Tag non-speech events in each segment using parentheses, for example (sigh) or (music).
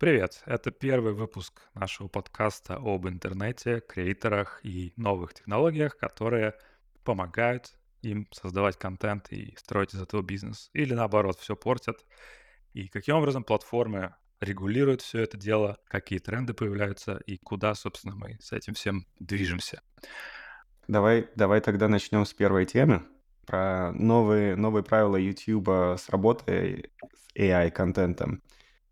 Привет! Это первый выпуск нашего подкаста об интернете, креаторах и новых технологиях, которые помогают им создавать контент и строить из этого бизнес. Или наоборот, все портят. И каким образом платформы регулируют все это дело, какие тренды появляются и куда, собственно, мы с этим всем движемся. Давай, давай тогда начнем с первой темы про новые, новые правила YouTube с работой с AI-контентом.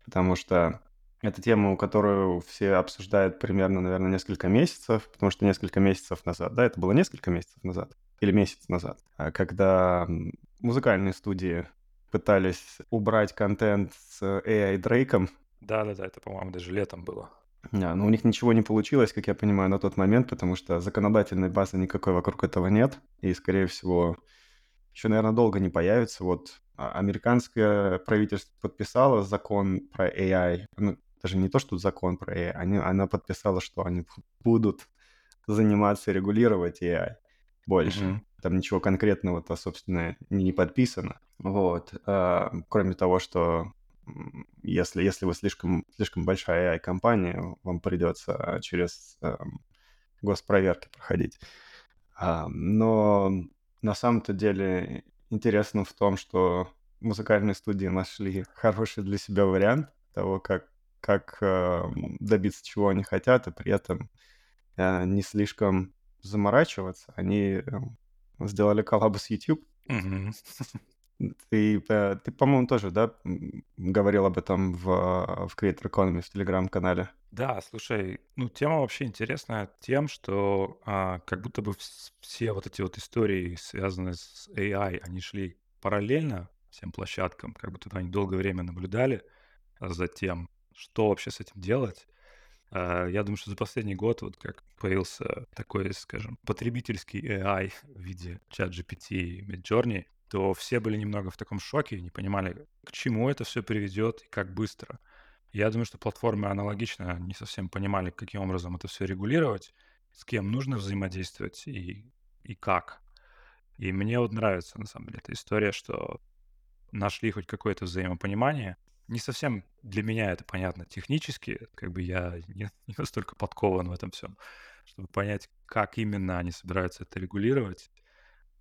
Потому что это тема, которую все обсуждают примерно, наверное, несколько месяцев, потому что несколько месяцев назад, да, это было несколько месяцев назад или месяц назад, а когда музыкальные студии пытались убрать контент с AI Дрейком. Да-да-да, это, по-моему, даже летом было. Да, но у них ничего не получилось, как я понимаю, на тот момент, потому что законодательной базы никакой вокруг этого нет, и, скорее всего, еще, наверное, долго не появится. Вот а, американское правительство подписало закон про AI, ну, даже не то, что закон про AI, они, она подписала, что они будут заниматься регулировать AI больше. Mm-hmm. Там ничего конкретного-то, собственно, не подписано. Вот. А, кроме того, что если, если вы слишком, слишком большая AI-компания, вам придется через э, госпроверки проходить. А, но на самом-то деле интересно в том, что музыкальные студии нашли хороший для себя вариант того, как, как э, добиться чего они хотят, и при этом э, не слишком заморачиваться. Они э, сделали коллабу с YouTube. Mm-hmm. Ты, э, ты, по-моему, тоже, да, говорил об этом в, в Creator Economy, в Телеграм-канале? Да, слушай, ну тема вообще интересная тем, что а, как будто бы все вот эти вот истории, связанные с AI, они шли параллельно всем площадкам, как будто они долгое время наблюдали за тем, что вообще с этим делать. А, я думаю, что за последний год вот как появился такой, скажем, потребительский AI (laughs) в виде чат GPT и Midjourney, то все были немного в таком шоке, не понимали, к чему это все приведет и как быстро. Я думаю, что платформы аналогично не совсем понимали, каким образом это все регулировать, с кем нужно взаимодействовать и, и как. И мне вот нравится, на самом деле, эта история, что нашли хоть какое-то взаимопонимание. Не совсем для меня это понятно технически, как бы я (laughs) не, не настолько подкован в этом всем, чтобы понять, как именно они собираются это регулировать.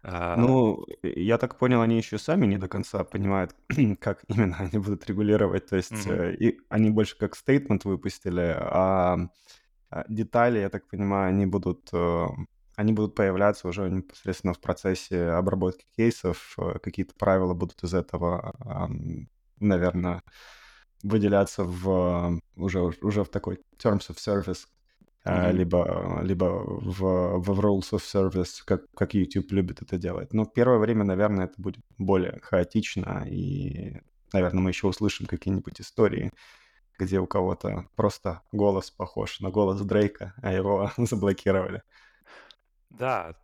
А, ну, я так понял, они еще сами не до конца понимают, (clears throat) как именно они будут регулировать. То есть э, и они больше как стейтмент выпустили, а а детали, я так понимаю, они будут, э, они будут появляться уже непосредственно в процессе обработки кейсов. Э, какие-то правила будут из этого, наверное, выделяться в уже, уже в такой terms of service mm-hmm. либо, либо в, в Rules of Service, как, как YouTube любит это делать. Но первое время, наверное, это будет более хаотично, и, наверное, мы еще услышим какие-нибудь истории, где у кого-то просто голос похож на голос Дрейка, а его (laughs) заблокировали. Да,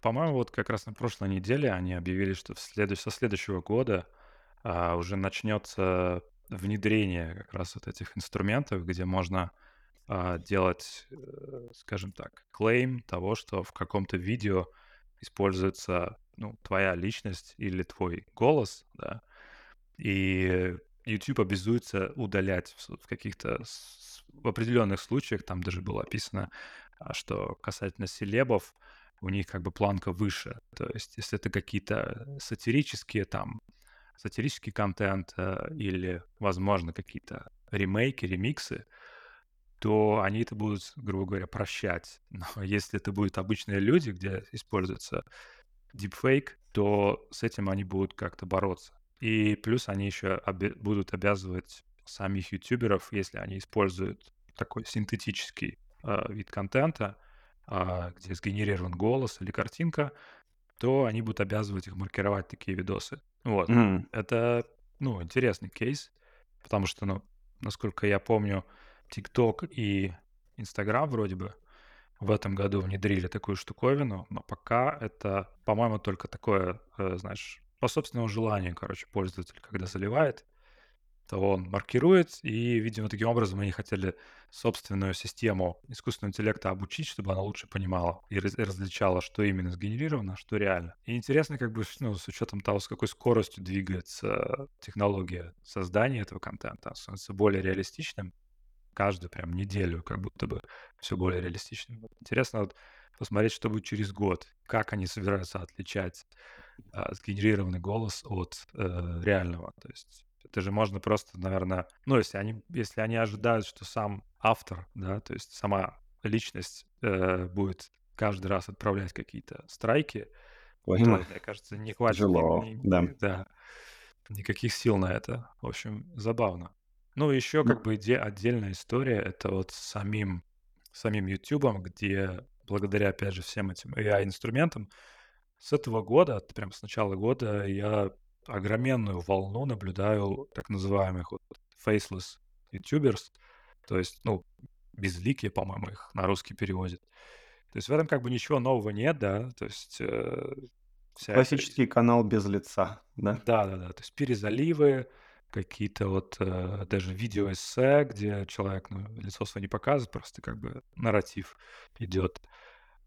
по-моему, вот как раз на прошлой неделе они объявили, что в следующ... со следующего года а, уже начнется внедрение как раз вот этих инструментов, где можно а, делать, э, скажем так, клейм того, что в каком-то видео используется ну, твоя личность или твой голос, да, и YouTube обязуется удалять в, каких-то в определенных случаях, там даже было описано, а, что касательно селебов, у них как бы планка выше. То есть, если это какие-то сатирические там, сатирический контент э, или, возможно, какие-то ремейки, ремиксы, то они это будут, грубо говоря, прощать. (laughs) Но если это будут обычные люди, где используется deepfake, то с этим они будут как-то бороться. И плюс они еще оби- будут обязывать самих ютуберов, если они используют такой синтетический э, вид контента, э, где сгенерирован голос или картинка, то они будут обязывать их маркировать такие видосы. Вот. Mm. Это, ну, интересный кейс, потому что, ну, насколько я помню, TikTok и Instagram вроде бы в этом году внедрили такую штуковину, но пока это, по-моему, только такое, э, знаешь, по собственному желанию, короче, пользователь, когда заливает, то он маркирует, и, видимо, таким образом они хотели собственную систему искусственного интеллекта обучить, чтобы она лучше понимала и различала, что именно сгенерировано, а что реально. И интересно, как бы, ну, с учетом того, с какой скоростью двигается технология создания этого контента, становится более реалистичным, каждую прям неделю, как будто бы все более реалистично. Вот интересно вот посмотреть, что будет через год, как они собираются отличать а, сгенерированный голос от э, реального. То есть это же можно просто, наверное, ну, если они, если они ожидают, что сам автор, да, то есть сама личность э, будет каждый раз отправлять какие-то страйки, Ой, то, ну, мне кажется, не хватит ни, тяжело, ни- да. да, никаких сил на это. В общем, забавно. Ну, еще как бы иде- отдельная история, это вот с самим, самим YouTube, где благодаря, опять же, всем этим AI-инструментам, с этого года, прям с начала года, я огроменную волну наблюдаю так называемых вот faceless YouTubers, то есть, ну, безликие, по-моему, их на русский переводят. То есть в этом как бы ничего нового нет, да, то есть э, вся эта классический канал без лица, да? да-да-да, то есть перезаливы, какие-то вот э, даже видеоэссе, где человек ну, лицо свое не показывает, просто как бы нарратив идет. А,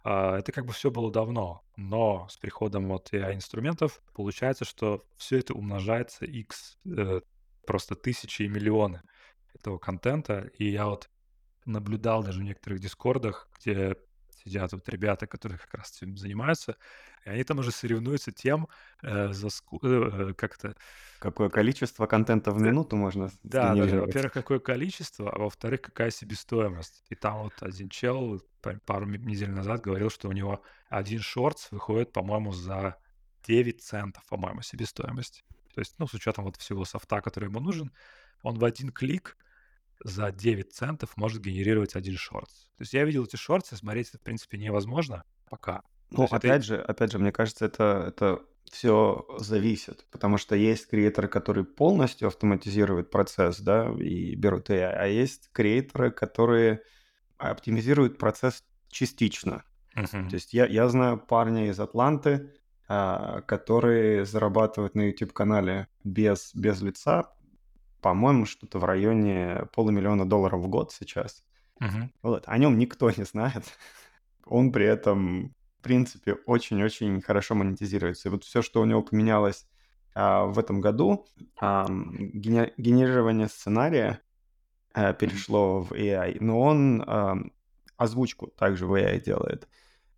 это как бы все было давно, но с приходом вот AI-инструментов получается, что все это умножается x э, просто тысячи и миллионы этого контента. И я вот наблюдал даже в некоторых дискордах, где сидят вот ребята, которые как раз этим занимаются, и они там уже соревнуются тем, э, за ску- э, как-то Какое количество контента в минуту можно да, да, да. Во-первых, какое количество, а во-вторых, какая себестоимость. И там вот один чел па- пару недель назад говорил, что у него один шортс выходит, по-моему, за 9 центов, по-моему, себестоимость. То есть, ну, с учетом вот всего софта, который ему нужен, он в один клик за 9 центов может генерировать один шортс. То есть я видел эти шорты, смотреть это, в принципе, невозможно пока. То Ну, есть это... опять же, опять же, мне кажется, это, это все зависит, потому что есть креаторы, которые полностью автоматизируют процесс, да, и берут AI, а есть креаторы, которые оптимизируют процесс частично. То Мгм. есть я, я знаю парня из Атланты, а, которые зарабатывают на YouTube-канале без, без лица, по-моему, что-то в районе полумиллиона долларов в год сейчас. Мгм. Вот. О нем никто не знает. (laughs) Он при этом, в принципе, очень-очень хорошо монетизируется. И вот все, что у него поменялось а, в этом году, ам, гене- генерирование сценария а, перешло в AI, но он ам, озвучку также в AI делает.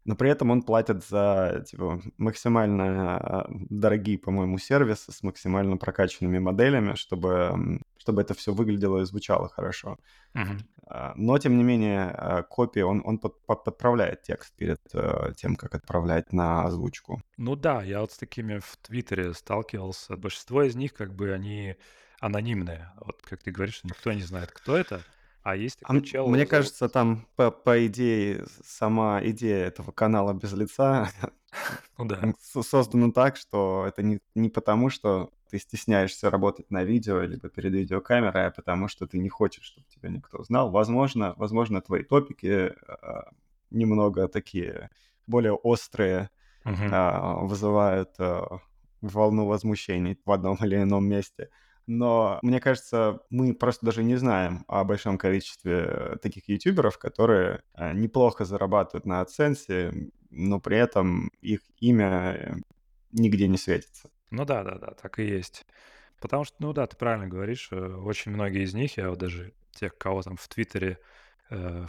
Но при этом он платит за типа, максимально а, дорогие, по-моему, сервисы с максимально прокачанными моделями, чтобы, чтобы это все выглядело и звучало хорошо. А, Но, тем не менее, а, копии он, он под- под- подправляет текст перед э, тем, как отправлять на озвучку. Ну да, я вот с такими в Твиттере сталкивался. Большинство из них, как бы, они анонимные. Вот как ты говоришь, никто не знает, кто это. А есть А такой чел, мне зовут... кажется, там по, по идее сама идея этого канала без лица (laughs) Ну да. создана так, что это не, не потому, что ты стесняешься работать на видео либо перед видеокамерой, а потому что ты не хочешь, чтобы тебя никто знал. Возможно, возможно, твои топики а, немного такие более острые, Мгм. а, вызывают а, волну возмущений в одном (laughs) или ином месте. Но мне кажется, мы просто даже не знаем о большом количестве э, таких ютуберов, которые а, неплохо зарабатывают на AdSense, но при этом их имя э, нигде не светится. Ну да, да, да, так и есть. Потому что, ну да, ты правильно говоришь, э, очень многие из них, я вот даже тех, кого там в Твиттере э,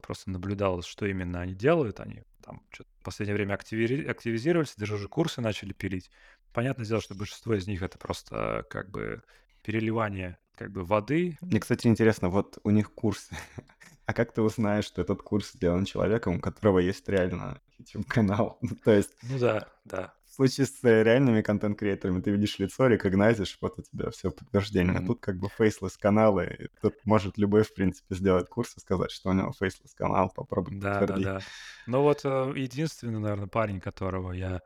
просто наблюдал, что именно они делают. Они там что-то в последнее время активи- активизировались, даже уже курсы начали пилить. Понятное дело, что большинство из них это просто как бы переливание как бы воды. Мне, кстати, интересно, вот у них курс. (laughs) А как ты узнаешь, что этот курс сделан человеком, у которого есть реально YouTube-канал? (laughs) Ну, То есть Ну да, да. в случае с э, реальными контент-креаторами ты видишь лицо, рекогнайзишь, вот у тебя все подтверждение. А Мгм. тут как бы faceless каналы, тут может любой, в принципе, сделать курс и сказать, что у него faceless канал, попробуй Да, да, подтверди. да. Ну вот э, единственный, наверное, парень, которого я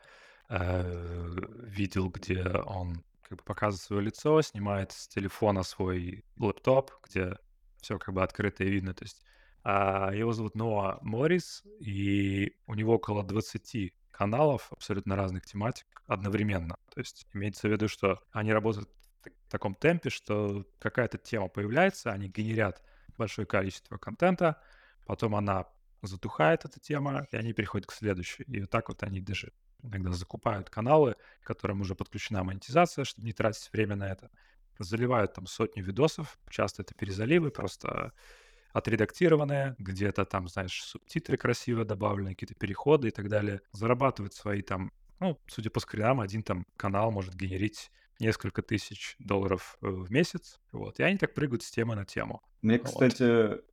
видел, где он как бы показывает свое лицо, снимает с телефона свой лэптоп, где все как бы открыто и видно. То есть а, его зовут Ноа Моррис, и у него около 20 каналов абсолютно разных тематик одновременно. То есть имеется в виду, что они работают в так- таком темпе, что какая-то тема появляется, они генерят большое количество контента, потом она затухает, эта тема, и они переходят к следующей. И вот так вот они даже иногда закупают каналы, к которым уже подключена монетизация, чтобы не тратить время на это. Заливают там сотни видосов, часто это перезаливы, просто отредактированное, где-то там, знаешь, субтитры красиво добавлены, какие-то переходы и так далее. Зарабатывают свои там, ну, судя по скринам, один там канал может генерить несколько тысяч долларов э, в месяц. Вот. И они так прыгают с темы на тему. Мне, Вот.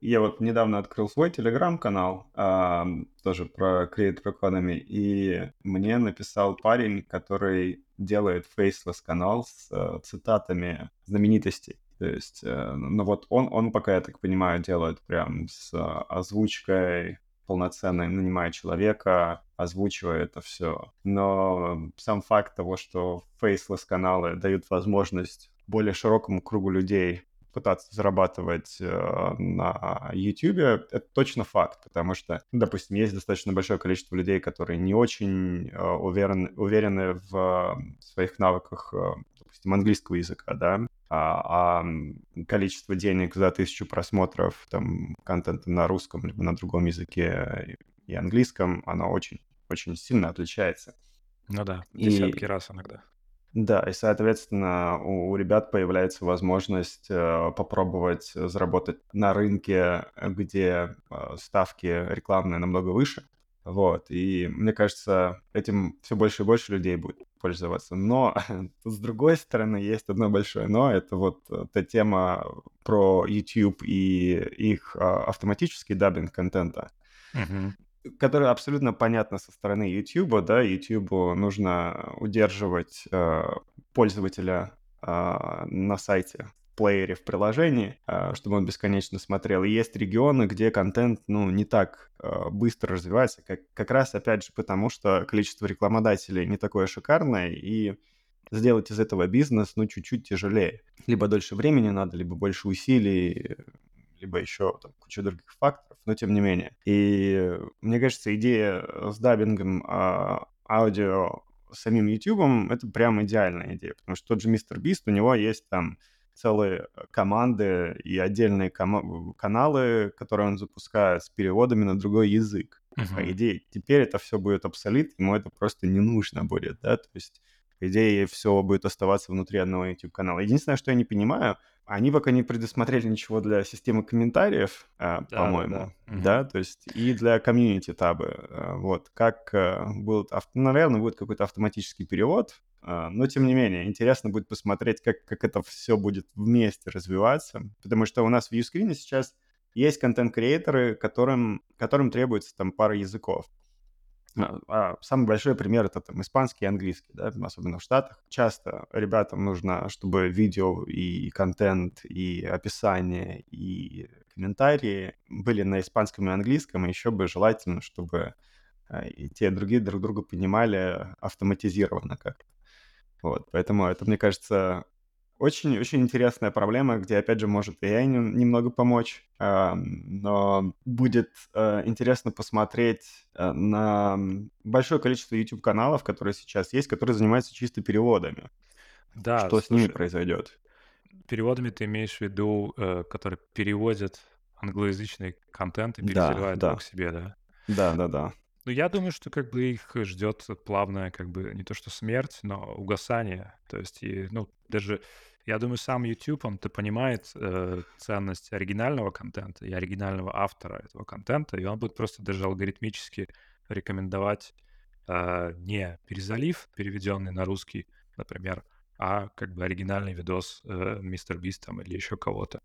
Я вот недавно открыл свой телеграм-канал, а, тоже про Creator Economy, и мне написал парень, который делает faceless канал с э, цитатами знаменитостей. То есть, э, ну вот он, он пока, я так понимаю, делает прям с э, озвучкой полноценной, нанимая человека, озвучивая это все. Но сам факт того, что faceless каналы дают возможность более широкому кругу людей пытаться зарабатывать э, на YouTube, это точно факт, потому что, допустим, есть достаточно большое количество людей, которые не очень э, уверен, уверены в своих навыках, э, допустим, английского языка, да, а, а количество денег за тысячу просмотров там контента на русском либо на другом языке и английском, оно очень, очень сильно отличается. Ну да, десятки и... раз иногда. Да, и, соответственно, у, у ребят появляется возможность э, попробовать заработать на рынке, где э, ставки рекламные намного выше. Вот, и мне кажется, этим все больше и больше людей будет пользоваться. Но (laughs) с другой стороны есть одно большое но, это вот э, та тема про YouTube и их э, автоматический даббинг контента. Мгм которое абсолютно понятно со стороны YouTube, да, YouTube нужно удерживать э, пользователя э, на сайте, в плеере, в приложении, э, чтобы он бесконечно смотрел. И есть регионы, где контент, ну, не так э, быстро развивается, как, как раз, опять же, потому что количество рекламодателей не такое шикарное, и сделать из этого бизнес, ну, чуть-чуть тяжелее. Либо дольше времени надо, либо больше усилий, либо еще там, куча других факторов, но тем не менее. И мне кажется, идея с даббингом а, аудио самим YouTube это прям идеальная идея, потому что тот же Мистер Бист, у него есть там целые команды и отдельные ком- каналы, которые он запускает с переводами на другой язык. Uh-huh. По идее, теперь это все будет обсолит, ему это просто не нужно будет, да, то есть идее, все будет оставаться внутри одного YouTube-канала. Единственное, что я не понимаю, они пока не предусмотрели ничего для системы комментариев, э, да, по-моему, да, да. да, то есть и для комьюнити табы, э, вот, как э, будет, ну, наверное, будет какой-то автоматический перевод, э, но тем не менее, интересно будет посмотреть, как, как это все будет вместе развиваться, потому что у нас в Uscreen сейчас есть контент-креаторы, которым, которым требуется там пара языков. А, самый большой пример это там испанский и английский, да, особенно в Штатах. Часто ребятам нужно, чтобы видео и контент, и описание, и комментарии были на испанском и английском, и еще бы желательно, чтобы а, и те, и другие друг друга понимали автоматизированно как Вот, поэтому это, мне кажется, очень-очень интересная проблема, где, опять же, может и AI немного помочь, э, но будет э, интересно посмотреть э, на большое количество YouTube-каналов, которые сейчас есть, которые занимаются чисто переводами. Да, Что слушай, с ними произойдет? Переводами ты имеешь в виду, э, которые переводят англоязычный контент и перезаливают да, да. его к себе, да? Да, да, да. Ну, я думаю, что как бы их ждет плавная, как бы не то что смерть, но угасание. То есть, и, ну, даже я думаю, сам YouTube, он-то понимает э, ценность оригинального контента и оригинального автора этого контента, и он будет просто даже алгоритмически рекомендовать э, не перезалив, переведенный на русский, например, а как бы оригинальный видос э, Мистер Бист там или еще кого-то.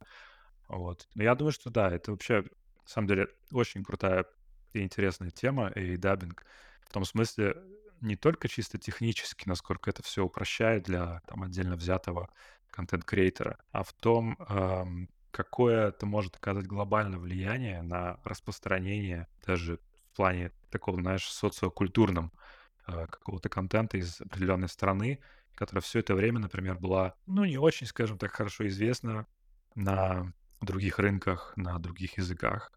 Вот. Но я думаю, что да, это вообще, на самом деле, очень крутая и интересная тема, и даббинг. В том смысле, не только чисто технически, насколько это все упрощает для там отдельно взятого контент-креатора, а в том, эм, какое это может оказать глобальное влияние на распространение даже в плане такого, знаешь, социокультурном э, какого-то контента из определенной страны, которая все это время, например, была, ну, не очень, скажем так, хорошо известна на других рынках, на других языках.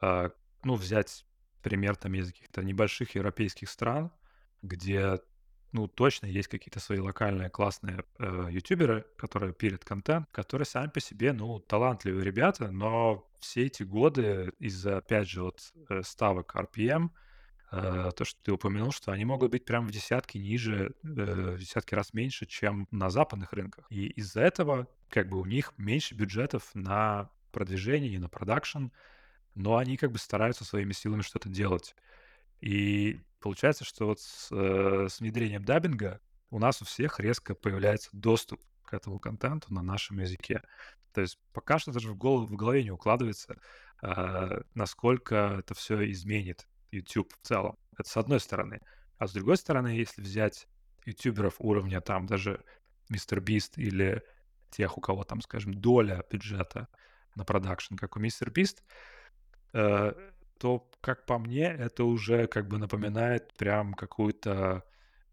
Э, ну, взять пример там из каких-то небольших европейских стран, где ну, точно есть какие-то свои локальные классные э, ютуберы, которые пилят контент, которые сами по себе, ну, талантливые ребята, но все эти годы из-за, опять же, вот э, ставок RPM, э, то, что ты упомянул, что они могут быть прям в десятки ниже, э, в десятки раз меньше, чем на западных рынках. И из-за этого как бы у них меньше бюджетов на продвижение, ни на продакшн, но они как бы стараются своими силами что-то делать. И получается, что вот с, э, с внедрением даббинга у нас у всех резко появляется доступ к этому контенту на нашем языке. То есть пока что даже в, голову, в голове не укладывается, э, насколько это все изменит YouTube в целом. Это с одной стороны. А с другой стороны, если взять ютуберов уровня там даже Мистер Бист или тех, у кого там, скажем, доля бюджета на продакшн, как у Мистер Бист, то, как по мне, это уже как бы напоминает прям какую-то,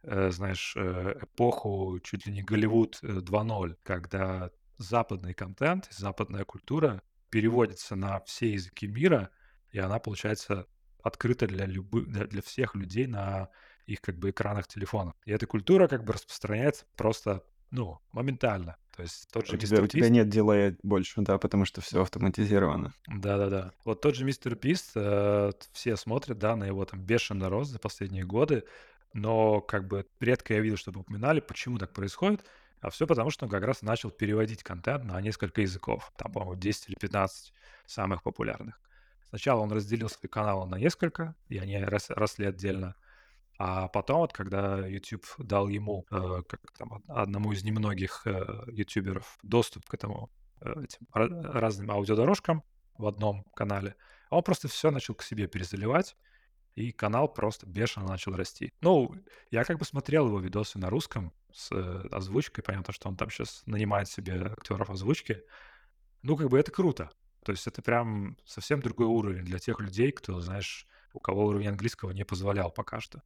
э, знаешь, э, эпоху чуть ли не Голливуд 2.0, когда западный контент, западная культура переводится на все языки мира, и она, получается, открыта для любых, для всех людей на их как бы экранах телефонов. И эта культура как бы распространяется просто, ну, моментально. То есть тот же у тебя, у тебя нет дела больше, да, потому что все автоматизировано. Да-да-да. Вот тот же Мистер Пист, э, все смотрят, да, на его там бешеный рост за последние годы, но как бы редко я видел, чтобы упоминали, почему так происходит. А все потому, что он как раз начал переводить контент на несколько языков. Там, по-моему, 10 или 15 самых популярных. Сначала он разделил свой канал на несколько, и они росли отдельно. А потом, вот когда YouTube дал ему, э, как там, одному из немногих э, ютуберов, доступ к этому э, этим разным аудиодорожкам в одном канале, он просто все начал к себе перезаливать, и канал просто бешено начал расти. Ну, я как бы смотрел его видосы на русском с э, озвучкой, понятно, что он там сейчас нанимает себе актеров озвучки. Ну, как бы это круто. То есть это прям совсем другой уровень для тех людей, кто, знаешь, у кого уровень английского не позволял пока что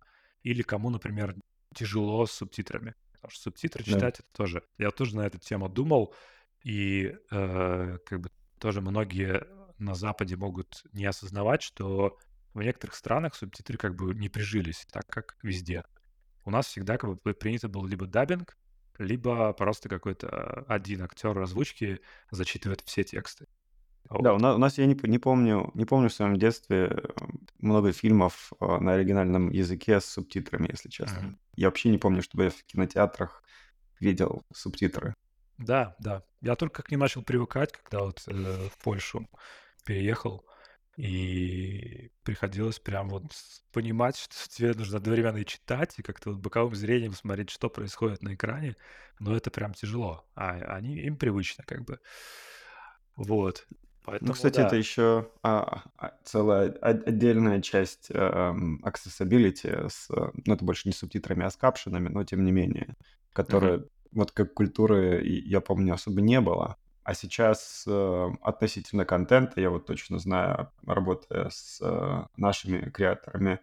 или кому, например, тяжело с субтитрами. Потому что субтитры да. читать это тоже. Я тоже на эту тему думал, и э, как бы тоже многие на Западе могут не осознавать, что в некоторых странах субтитры как бы не прижились так, как везде. У нас всегда как бы принято было либо даббинг, либо просто какой-то один актер озвучки зачитывает все тексты. Да, у нас, у нас я не, не помню, не помню в своем детстве э, много фильмов э, на оригинальном языке с субтитрами, если честно. Мгм. Я вообще не помню, чтобы я в кинотеатрах видел субтитры. Да, да. Я только к ним начал привыкать, когда вот э, в Польшу переехал, и приходилось прям вот понимать, что (laughs) тебе нужно одновременно и читать, и как-то вот боковым зрением смотреть, что происходит на экране. Но это прям тяжело. А они им привычно как бы. Вот. Ну, кстати, это еще а, а, целая отдельная часть эм, accessibility с, ну, это больше не субтитрами, а с капшенами, но тем не менее, которые вот как культуры, я помню, особо не было. А сейчас э, относительно контента, я вот точно знаю, работая с э, нашими креаторами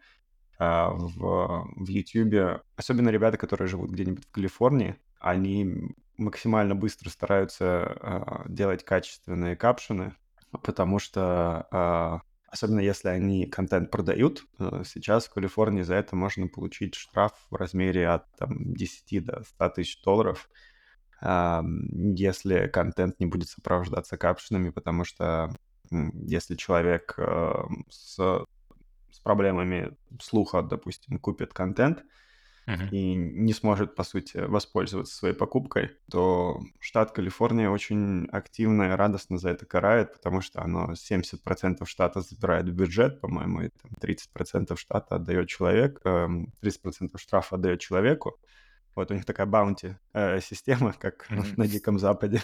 э, в, в YouTube, особенно ребята, которые живут где-нибудь в Калифорнии, они максимально быстро стараются э, делать качественные капшены, потому что а, особенно если они контент продают, э, сейчас в Калифорнии за это можно получить штраф в размере от там, 10 до 100 тысяч долларов, если контент не будет сопровождаться капшенами, потому что если человек э, с, с проблемами слуха, допустим, купит контент, uh-huh. и не сможет, по сути, воспользоваться своей покупкой, то штат Калифорния очень активно и радостно за это карает, потому что оно 70% штата забирает в бюджет, по-моему, и там 30% штата отдает человек, 30% эм, штрафа отдает человеку. Вот у них такая баунти э, система, как mm-hmm. (laughs) на Диком Западе.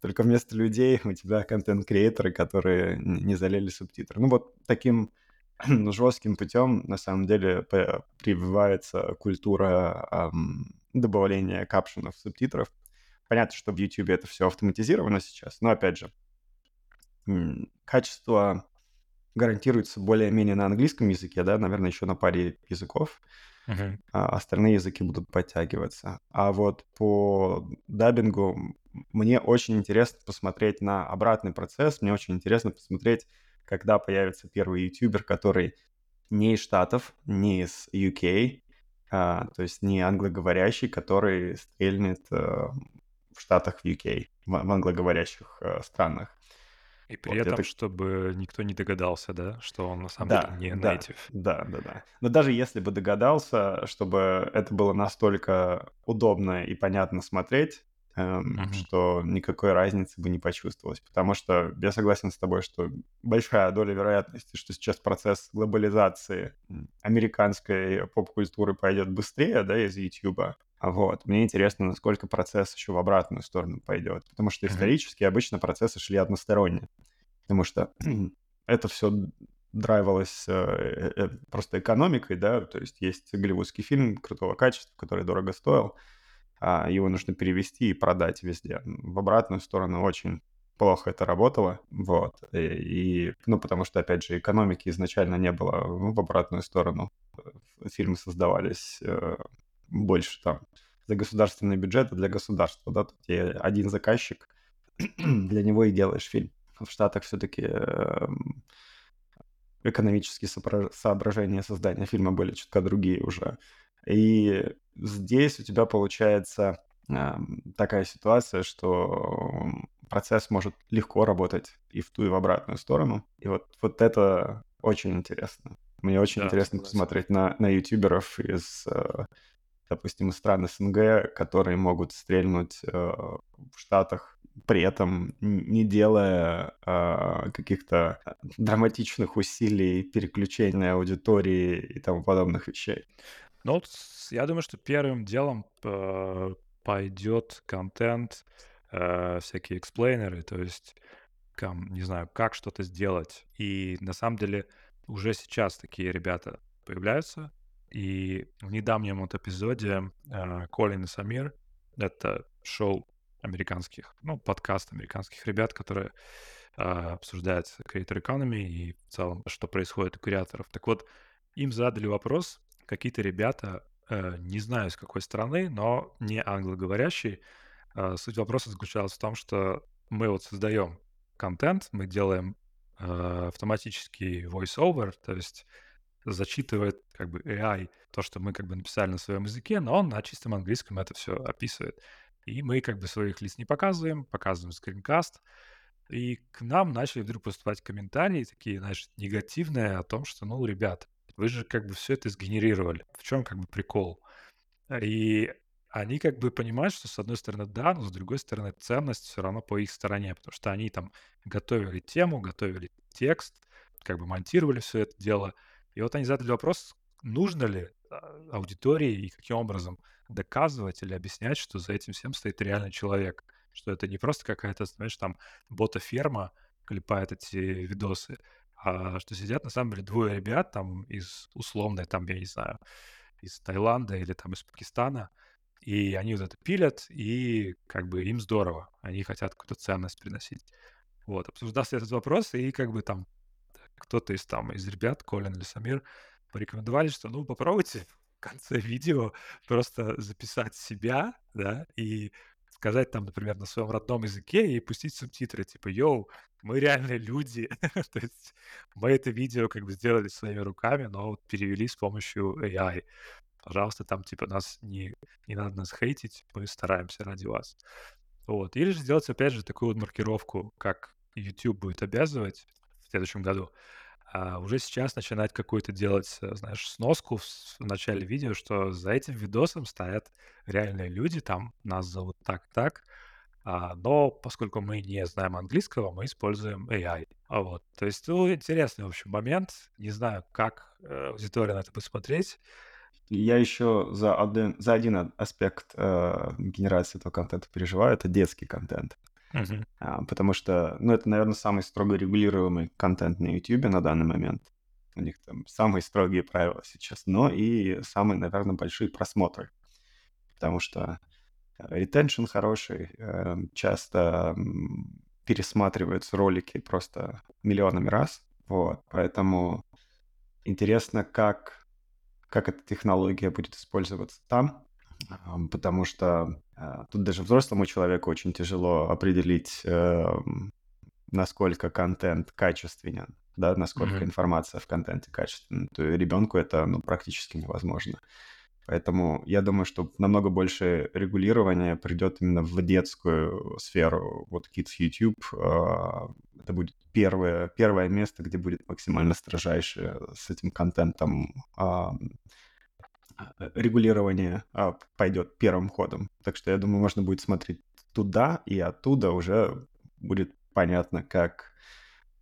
Только вместо людей у тебя контент-креаторы, которые не залили субтитры. Ну вот таким (clears throat) жестким путем на самом деле прививается культура эм, добавления капшенов, субтитров. Понятно, что в YouTube это все автоматизировано сейчас, но опять же, качество гарантируется более-менее на английском языке, да, наверное, еще на паре языков. Uh-huh. А остальные языки будут подтягиваться. А вот по дабингу мне очень интересно посмотреть на обратный процесс, мне очень интересно посмотреть, когда появится первый ютубер, который не из Штатов, не из UK, а, то есть не англоговорящий, который стрельнет а, в Штатах в UK, в, в англоговорящих а, странах. И при вот этом, это... чтобы никто не догадался, да, что он на самом да, деле не да, native. Да, да, да. Но даже если бы догадался, чтобы это было настолько удобно и понятно смотреть, Мгм. что никакой разницы бы не почувствовалось. Потому что я согласен с тобой, что большая доля вероятности, что сейчас процесс глобализации американской поп-культуры пойдет быстрее, да, из Ютуба. А Вот. Мне интересно, насколько процесс еще в обратную сторону пойдет. Потому что исторически обычно процессы шли односторонне. Потому что (clears throat) это все драйвалось э, э, э, просто экономикой, да, то есть есть голливудский фильм крутого качества, который дорого стоил, его нужно перевести и продать везде. В обратную сторону очень плохо это работало, вот, и, ну, потому что, опять же, экономики изначально не было ну, в обратную сторону. Э, Фильмы создавались э, больше там за государственный бюджет, а для государства, да, тут один заказчик, (clears throat) для него и делаешь фильм. В Штатах все-таки экономические сопро- соображения создания фильма были чутка другие уже. И здесь у тебя получается ам, такая ситуация, что процесс может легко работать и в ту, и в обратную сторону. И вот, вот это очень интересно. Мне очень Да, интересно согласен. посмотреть на, на ютуберов из, э, допустим, из стран СНГ, которые могут стрельнуть э, в Штатах при этом не делая а, каких-то драматичных усилий, переключения аудитории и тому подобных вещей. Ну, я думаю, что первым делом э, пойдет контент, э, всякие эксплейнеры, то есть, кам- не знаю, как что-то сделать. И на самом деле уже сейчас такие ребята появляются. И в недавнем вот эпизоде э, Колин и Самир, это шоу американских, ну, подкаст американских ребят, которые э, обсуждают Creator Economy и в целом, что происходит у креаторов. Так вот, им задали вопрос, какие-то ребята, э, не знаю, с какой страны, но не англоговорящие. Э, суть вопроса заключалась в том, что мы вот создаем контент, мы делаем э, автоматический voice-over, то есть зачитывает как бы AI то, что мы как бы написали на своем языке, но он на чистом английском это все описывает. И мы как бы своих лиц не показываем, показываем скринкаст, и к нам начали вдруг поступать комментарии такие, знаешь, негативные о том, что, ну, ребят, вы же как бы все это сгенерировали. В чем как бы прикол? И они как бы понимают, что с одной стороны да, но с другой стороны ценность все равно по их стороне, потому что они там готовили тему, готовили текст, как бы монтировали все это дело. И вот они задали вопрос, нужно ли а, аудитории и каким образом доказывать или объяснять, что за этим всем стоит реальный человек, что это не просто какая-то, знаешь, там бота-ферма клепает эти видосы, что сидят на самом деле двое ребят там из условной, там, я не знаю, из Таиланда или там из Пакистана, и они вот это пилят, и как бы им здорово, они хотят какую-то ценность приносить. Вот, обсуждался этот вопрос, и как бы там кто-то из там, из ребят, Колин или Самир, порекомендовали, что ну попробуйте в конце (laughs) видео просто записать себя, да, и сказать там, например, на своем родном языке и пустить субтитры, типа, йоу, мы реальные люди, (laughs) то есть мы это видео как бы сделали своими руками, но вот перевели с помощью AI. Пожалуйста, там типа нас не, не надо нас хейтить, мы стараемся ради вас. Вот. Или же сделать, опять же, такую вот маркировку, как YouTube будет обязывать в следующем году, а уже сейчас начинать какую-то делать, э, знаешь, сноску в, в начале видео, что за этим видосом стоят реальные люди, там нас зовут так-так, а, но поскольку мы не знаем английского, мы используем AI. А вот. То есть, ну, интересный, в общем, момент. Не знаю, как э, аудитория на это будет смотреть. Я еще за один, за один аспект э, генерации этого контента переживаю, это детский контент. А, потому что, ну, это, наверное, самый строго регулируемый контент на YouTube на данный момент. У них там самые строгие правила сейчас, но и самые, наверное, большие просмотры. Потому что ретеншн хороший, э, часто пересматриваются ролики просто миллионами раз. Вот, поэтому интересно, как, как эта технология будет использоваться там, Ам, потому что а, тут даже взрослому человеку очень тяжело определить, эм, насколько контент качественен, да, насколько Мгм. информация в контенте качественна. То ребенку это ну, практически невозможно. Поэтому я думаю, что намного больше регулирования придет именно в детскую сферу. Вот Kids YouTube а, это будет первое, первое место, где будет максимально строжайшее с этим контентом регулирование а, пойдет первым ходом. Так что я думаю, можно будет смотреть туда, и оттуда уже будет понятно, как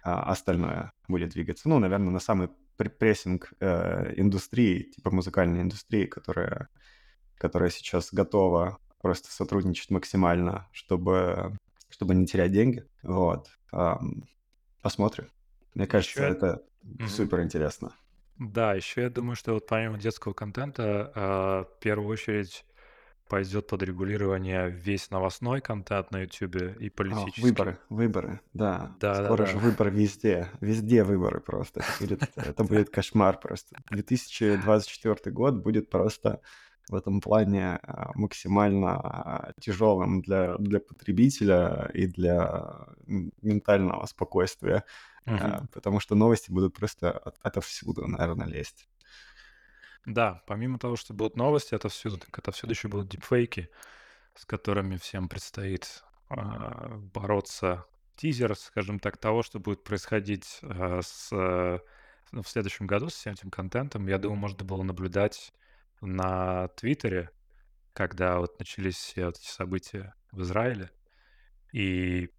а, остальное будет двигаться. Ну, наверное, на самый прессинг э, индустрии, типа музыкальной индустрии, которая, которая сейчас готова просто сотрудничать максимально, чтобы, чтобы не терять деньги. Вот. Um, посмотрим. Мне кажется, еще... это mm-hmm. супер интересно. Да, еще я думаю, что вот помимо детского контента, э, в первую очередь пойдет под регулирование весь новостной контент на YouTube и политический. А, выборы, выборы, да. Да, Скоро да, же выборы везде, везде выборы просто. Это будет, это будет кошмар просто. 2024 год будет просто в этом плане а, максимально а, тяжелым для, для потребителя и для ментального спокойствия, угу. потому что новости будут просто от, отовсюду, наверное, лезть. Да, помимо того, что будут новости отовсюду, так отовсюду еще будут дипфейки, с которыми всем предстоит э, бороться. Тизер, скажем так, того, что будет происходить э, с, э, ну, в следующем году с всем этим контентом, я думаю, можно было наблюдать на Твиттере, когда вот начались все вот эти события в Израиле, и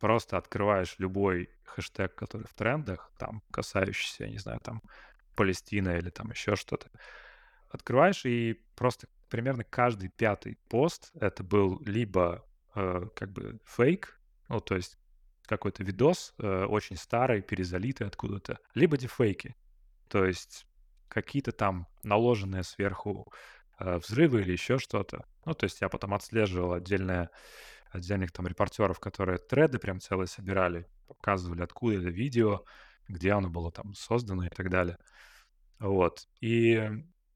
просто открываешь любой хэштег, который в трендах, там, касающийся, я не знаю, там, Палестина или там еще что-то. Открываешь, и просто примерно каждый пятый пост это был либо э, как бы фейк, ну, то есть какой-то видос э, очень старый, перезалитый откуда-то, либо дефейки, то есть какие-то там наложенные сверху э, взрывы или еще что-то. Ну, то есть я потом отслеживал отдельные, отдельных там репортеров, которые треды прям целые собирали, показывали, откуда это видео, где оно было там создано и так далее. Вот. И,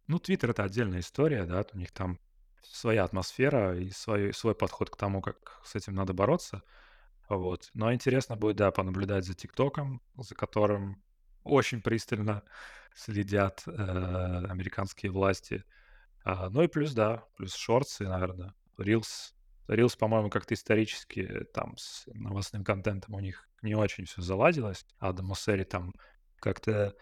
ну, Твиттер — это отдельная история, да, у них там своя атмосфера и свой, свой подход к тому, как с этим надо бороться. Вот. Но интересно будет, да, понаблюдать за ТикТоком, за которым очень пристально следят э, американские власти. А, ну и плюс, да, плюс шорты, наверное, Reels. Reels, по-моему, как-то исторически там с новостным контентом у них не очень все заладилось. Адам Моссери там как-то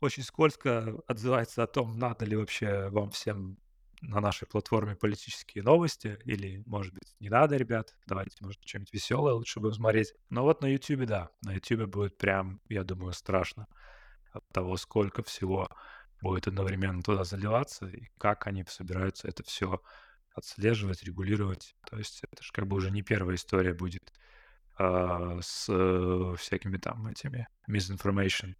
очень скользко отзывается о том, надо ли вообще вам всем на нашей платформе политические новости, или, может быть, не надо, ребят, давайте, может, что-нибудь веселое лучше будем смотреть. Но вот на YouTube, да, на YouTube будет прям, я думаю, страшно от того, сколько всего будет одновременно туда заливаться, и как они собираются это все отслеживать, регулировать. То есть это же как бы уже не первая история будет э, с э, всякими там этими misinformation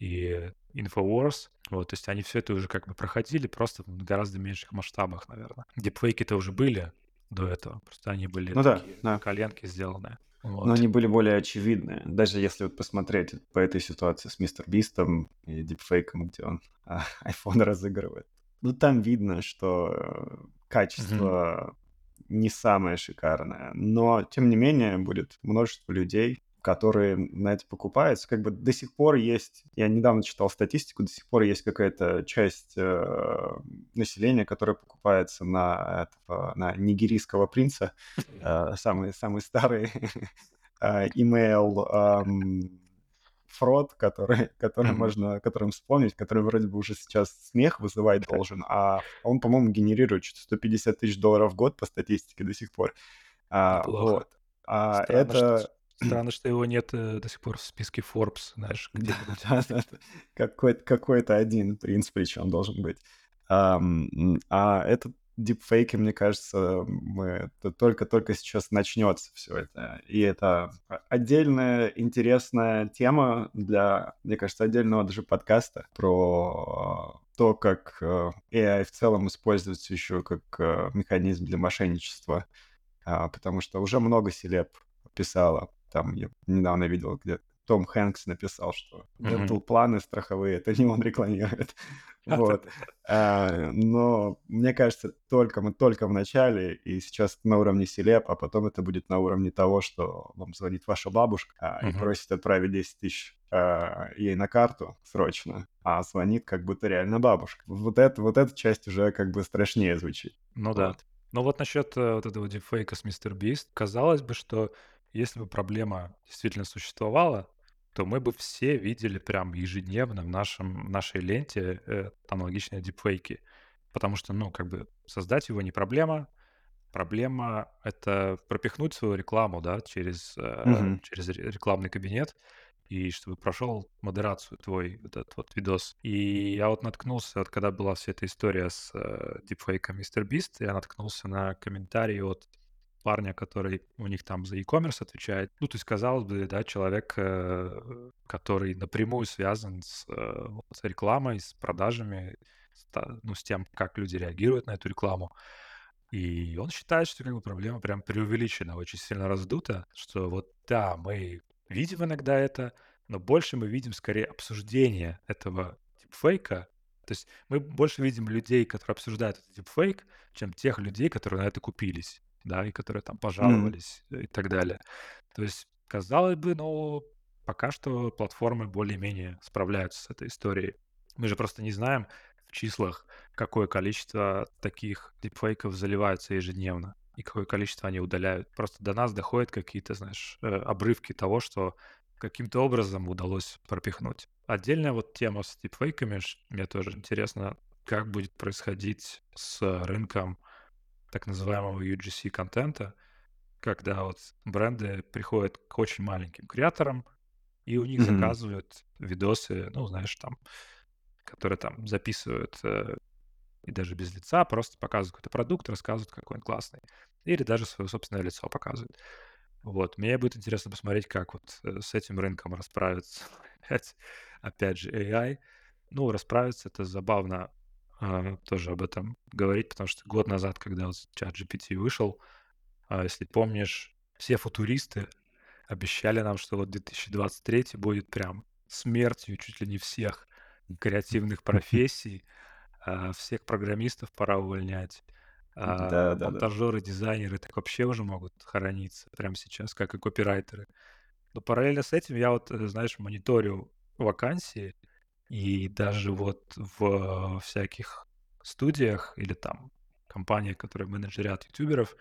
и Infowars. Вот, то есть они все это уже как бы проходили, просто в гораздо меньших масштабах, наверное. Дипфейки-то уже были до этого, просто они были ну, такие да, да. коленки сделаны. Вот. Но они были более очевидные. Даже если вот посмотреть по этой ситуации с Мистер Бистом и дипфейком, где он а, (laughs) iPhone разыгрывает. Ну, там видно, что э, качество mm-hmm. не самое шикарное. Но, тем не менее, будет множество людей, которые на это покупаются. Как бы до сих пор есть, я недавно читал статистику, до сих пор есть какая-то часть э, населения, которая покупается на, этого, на нигерийского принца, э, самый, самый старый (laughs) э, эм, фрод, который, (laughs) который mm-hmm. можно, которым вспомнить, который вроде бы уже сейчас смех вызывать должен, а он, по-моему, генерирует что-то 150 тысяч долларов в год по статистике до сих пор. А, вот. А Странно, это... Что Странно, что его нет э, до сих пор в списке Forbes, знаешь, (laughs) где-нибудь. Какой-то какой один принц причем должен быть. А, а этот дипфейки, мне кажется, мы только-только сейчас начнется все это. И это отдельная интересная тема для, мне кажется, отдельного даже подкаста про то, как э, AI в целом используется еще как э, механизм для мошенничества. А, потому что уже много селеб писала там я недавно видел, где том Хэнкс написал, что dental планы страховые, это не он рекламирует. (laughs) Вот. А, но мне кажется, только мы только в начале, и сейчас на уровне селеп, а потом это будет на уровне того, что вам звонит ваша бабушка а, и просит отправить 10 тысяч а, ей на карту срочно, а звонит как будто реально бабушка. Вот, это, вот эта часть уже как бы страшнее звучит. Ну да. Но вот насчет э, вот этого дефейка с Мистер Бист, казалось бы, что если бы проблема действительно существовала, то мы бы все видели прям ежедневно в, нашем, нашей ленте э, аналогичные дипфейки. Потому что, ну, как бы создать его не проблема, проблема- это пропихнуть свою рекламу, да, через, э, Мгм. через ре рекламный кабинет, и чтобы прошел модерацию твой этот вот видос. И я вот наткнулся, вот когда была вся эта история с, э, дипфейком MrBeast, я наткнулся на комментарий от парня, который у них там за e-commerce отвечает. Ну, то есть, казалось бы, да, человек, э, который напрямую связан с, э, с рекламой, с продажами, с ну, с тем, как люди реагируют на эту рекламу. И он считает, что как бы проблема прям преувеличена, очень сильно раздута, что вот да, мы видим иногда это, но больше мы видим скорее обсуждение этого дипфейка. То есть мы больше видим людей, которые обсуждают этот дипфейк, чем тех людей, которые на это купились, да, и которые там пожаловались э, и так далее. То есть, казалось бы, ну, пока что платформы более-менее справляются с этой историей. Мы же просто не знаем в числах, какое количество таких дипфейков заливаются ежедневно и какое количество они удаляют. Просто до нас доходят какие-то, знаешь, э, обрывки того, что каким-то образом удалось пропихнуть. Отдельная вот тема с дипфейками, мне тоже интересно, как будет происходить с рынком так называемого UGC-контента, когда вот бренды приходят к очень маленьким креаторам, и у них Мгм. заказывают видосы, ну, знаешь, там, которые там записывают э, и даже без лица, просто показывают какой-то продукт, рассказывают, какой он классный. Или даже свое собственное лицо показывают. Вот. Мне будет интересно посмотреть, как вот э, с этим рынком расправиться. (laughs) Опять, же, AI. Ну, расправиться это забавно а, тоже об этом говорить, потому что год назад, когда вот чат GPT вышел, а, если помнишь, все футуристы обещали нам, что вот 2023 будет прям смертью чуть ли не всех креативных профессий, а, всех программистов пора увольнять. А, Да-да-да. монтажеры, дизайнеры так вообще уже могут хорониться прямо сейчас, как и копирайтеры. Но параллельно с этим я вот, э, знаешь, мониторю вакансии, и даже вот в всяких студиях или там компаниях, которые менеджерят ютуберов,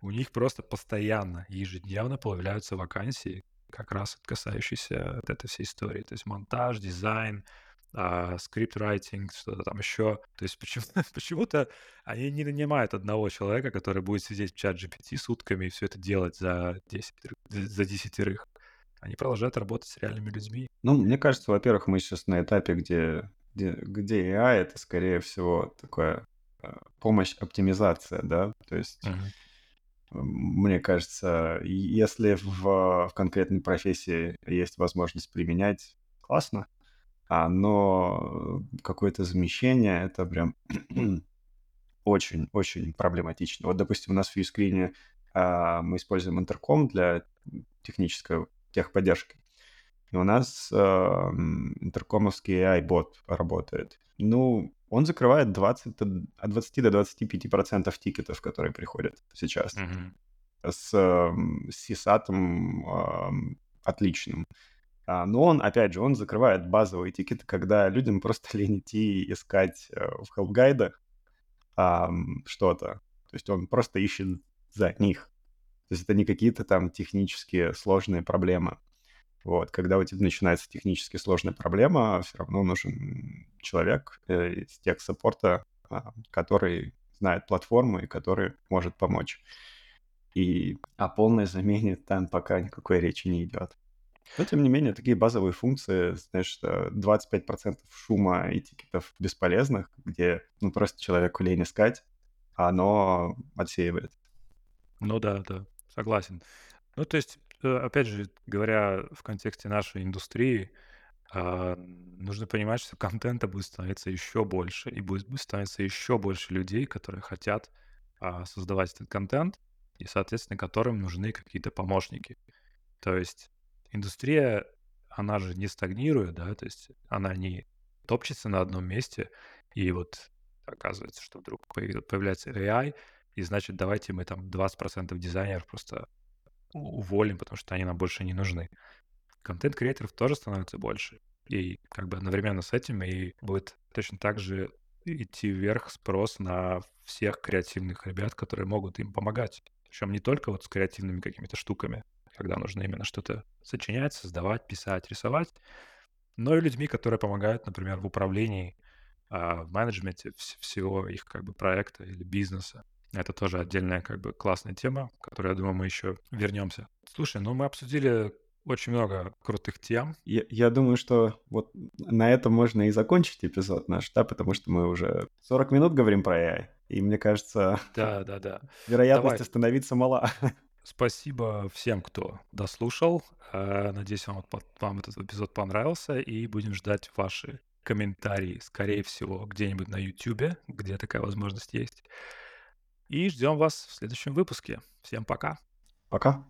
у них просто постоянно, ежедневно появляются вакансии, как раз касающиеся вот этой всей истории. То есть монтаж, дизайн, а, скрипт-райтинг, что-то там еще. То есть почему- (laughs) почему-то они не нанимают одного человека, который будет сидеть в чат GPT сутками и все это делать за 10, за десятерых. Они продолжают работать с реальными людьми. Ну, мне кажется, во-первых, мы сейчас на этапе, где, где, где AI это, скорее всего, такая э, помощь, оптимизация, да, то есть м, мне кажется, если в, в конкретной профессии есть возможность применять, классно, а, но какое-то замещение, это прям (clears throat) очень-очень проблематично. Вот, допустим, у нас в Юскрине а, мы используем интерком для технической техподдержки. И у нас, ам, интеркомовский AI-бот работает. Ну, он закрывает 20 д от двадцати до двадцати пяти процентов тикетов, которые приходят сейчас. Мгм. С, ам, с сисатом, ам, отличным. А, но он, опять же, он закрывает базовые тикеты, когда людям просто (laughs) лень идти искать, э, в хелпгайдах, ам, что-то. То есть он просто ищет за них. То есть это не какие-то там технические сложные проблемы. Вот, когда у тебя начинается технически сложная проблема, все равно нужен человек э, из тех-саппорта, а, который знает платформу и который может помочь. И о полной замене там пока никакой речи не идет. Но, тем не менее, такие базовые функции, знаешь, э, 25% шума и тикетов бесполезных, где ну, просто человеку лень искать, а оно отсеивает. Ну да, да, согласен. Ну, то есть, э, опять же, говоря в контексте нашей индустрии, а, нужно понимать, что контента будет становиться еще больше, и будет становиться еще больше людей, которые хотят а, создавать этот контент, и, соответственно, которым нужны какие-то помощники. То есть индустрия, она же не стагнирует, да, то есть она не топчется на одном месте, и вот оказывается, что вдруг появ- появляется AI, и значит, давайте мы там 20% дизайнеров просто уволим, потому что они нам больше не нужны. Контент-креаторов тоже становится больше. И как бы одновременно с этим и будет точно так же идти вверх спрос на всех креативных ребят, которые могут им помогать. Причем не только вот с креативными какими-то штуками, когда нужно именно что-то сочинять, создавать, писать, рисовать, но и людьми, которые помогают, например, в управлении, а, в менеджменте вс- всего их как бы проекта или бизнеса. Это тоже отдельная как бы классная тема, к которой, я думаю, мы еще вернемся. Слушай, ну мы обсудили очень много крутых тем. Я, я думаю, что вот на этом можно и закончить эпизод наш, да, потому что мы уже 40 минут говорим про AI, и мне кажется, (laughs) Да, да, да. вероятность Давай. остановиться мала. (laughs) Спасибо всем, кто дослушал. Э, Надеюсь, вам, вам этот эпизод понравился, и будем ждать ваши комментарии, скорее всего, где-нибудь на YouTube, где такая возможность есть. И ждем вас в следующем выпуске. Всем пока. Пока.